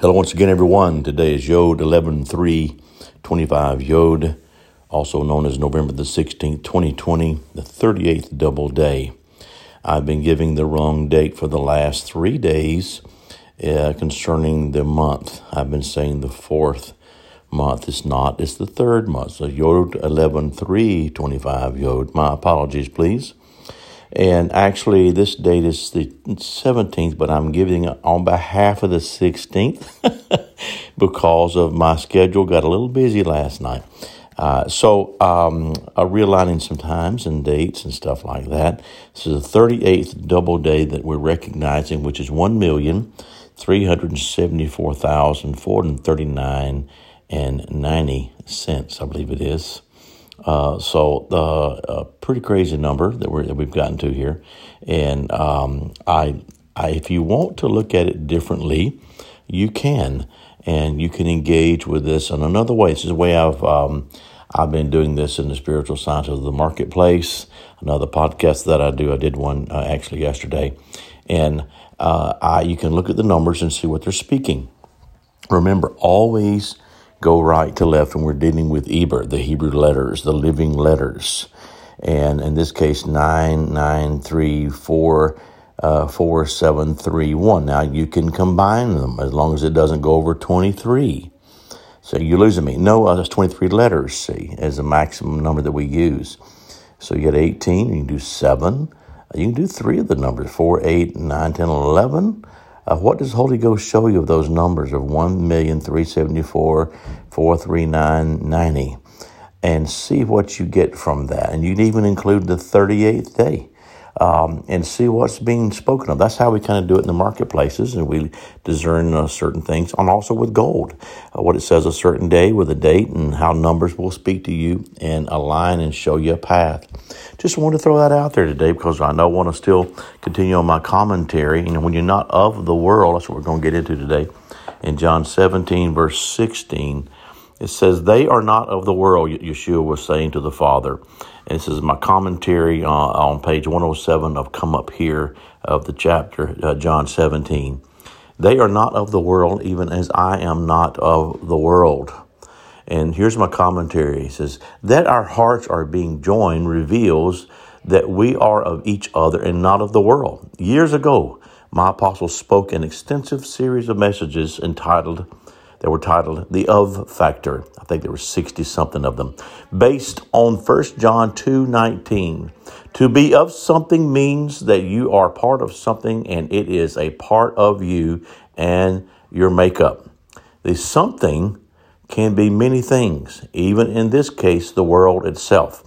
Hello once again, everyone. Today is Yod 11-3-25 Yod, also known as November the 16th, 2020, the 38th double day. I've been giving the wrong date for the last three days uh, concerning the month. I've been saying the fourth month. It's not. It's the third month. So Yod 11-3-25 Yod. My apologies, please. And actually, this date is the 17th, but I'm giving it on behalf of the 16th because of my schedule got a little busy last night. Uh, so, um, uh, realigning some times and dates and stuff like that. This is the 38th double day that we're recognizing, which is 1,374,439 and 90 cents, I believe it is. Uh, so the uh, pretty crazy number that we that we've gotten to here, and um, I, I, if you want to look at it differently, you can, and you can engage with this in another way. This is the way I've um, I've been doing this in the spiritual science of the marketplace. Another podcast that I do, I did one uh, actually yesterday, and uh, I you can look at the numbers and see what they're speaking. Remember, always go right to left when we're dealing with Eber, the Hebrew letters, the living letters. And in this case, 9934. Uh, 4731. Now you can combine them as long as it doesn't go over 23. So you're losing me. No, uh, that's 23 letters, see, as the maximum number that we use. So you get 18, you can do 7. You can do three of the numbers 4, 8, 9, 10, 11. Uh, what does Holy Ghost show you of those numbers of 1,374, 439, 90? And see what you get from that. And you'd even include the 38th day um, and see what's being spoken of. That's how we kind of do it in the marketplaces, and we discern uh, certain things, and also with gold, uh, what it says a certain day with a date, and how numbers will speak to you and align and show you a path. Just wanted to throw that out there today because I know I want to still continue on my commentary. You know, when you're not of the world, that's what we're going to get into today. In John 17, verse 16, it says, They are not of the world, Yeshua was saying to the Father. And this is my commentary uh, on page 107 of Come Up Here of the chapter, uh, John 17. They are not of the world, even as I am not of the world. And here's my commentary. He says, That our hearts are being joined reveals that we are of each other and not of the world. Years ago, my apostle spoke an extensive series of messages entitled that were titled The Of Factor. I think there were 60 something of them, based on 1 John 2 19. To be of something means that you are part of something and it is a part of you and your makeup. The something can be many things, even in this case, the world itself.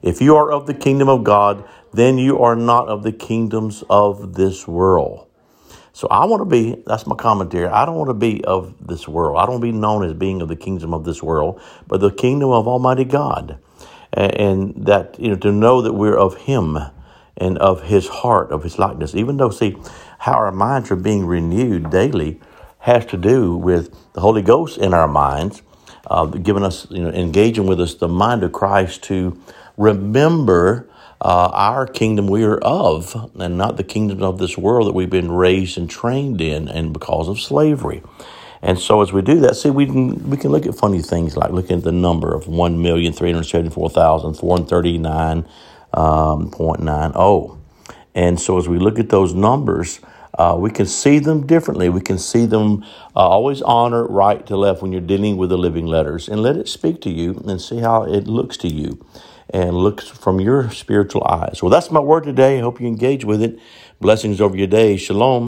If you are of the kingdom of God, then you are not of the kingdoms of this world. So I want to be, that's my commentary. I don't want to be of this world. I don't be known as being of the kingdom of this world, but the kingdom of Almighty God. And that, you know, to know that we're of Him and of His heart, of His likeness. Even though, see, how our minds are being renewed daily has to do with the Holy Ghost in our minds, uh, giving us, you know, engaging with us the mind of Christ to remember uh, our kingdom we are of, and not the kingdoms of this world that we've been raised and trained in, and because of slavery. And so, as we do that, see, we can we can look at funny things like looking at the number of one million three hundred seventy four thousand four hundred thirty nine um, point nine zero. And so, as we look at those numbers, uh, we can see them differently. We can see them uh, always honor right to left when you're dealing with the living letters, and let it speak to you and see how it looks to you and look from your spiritual eyes. Well, that's my word today. I hope you engage with it. Blessings over your day. Shalom.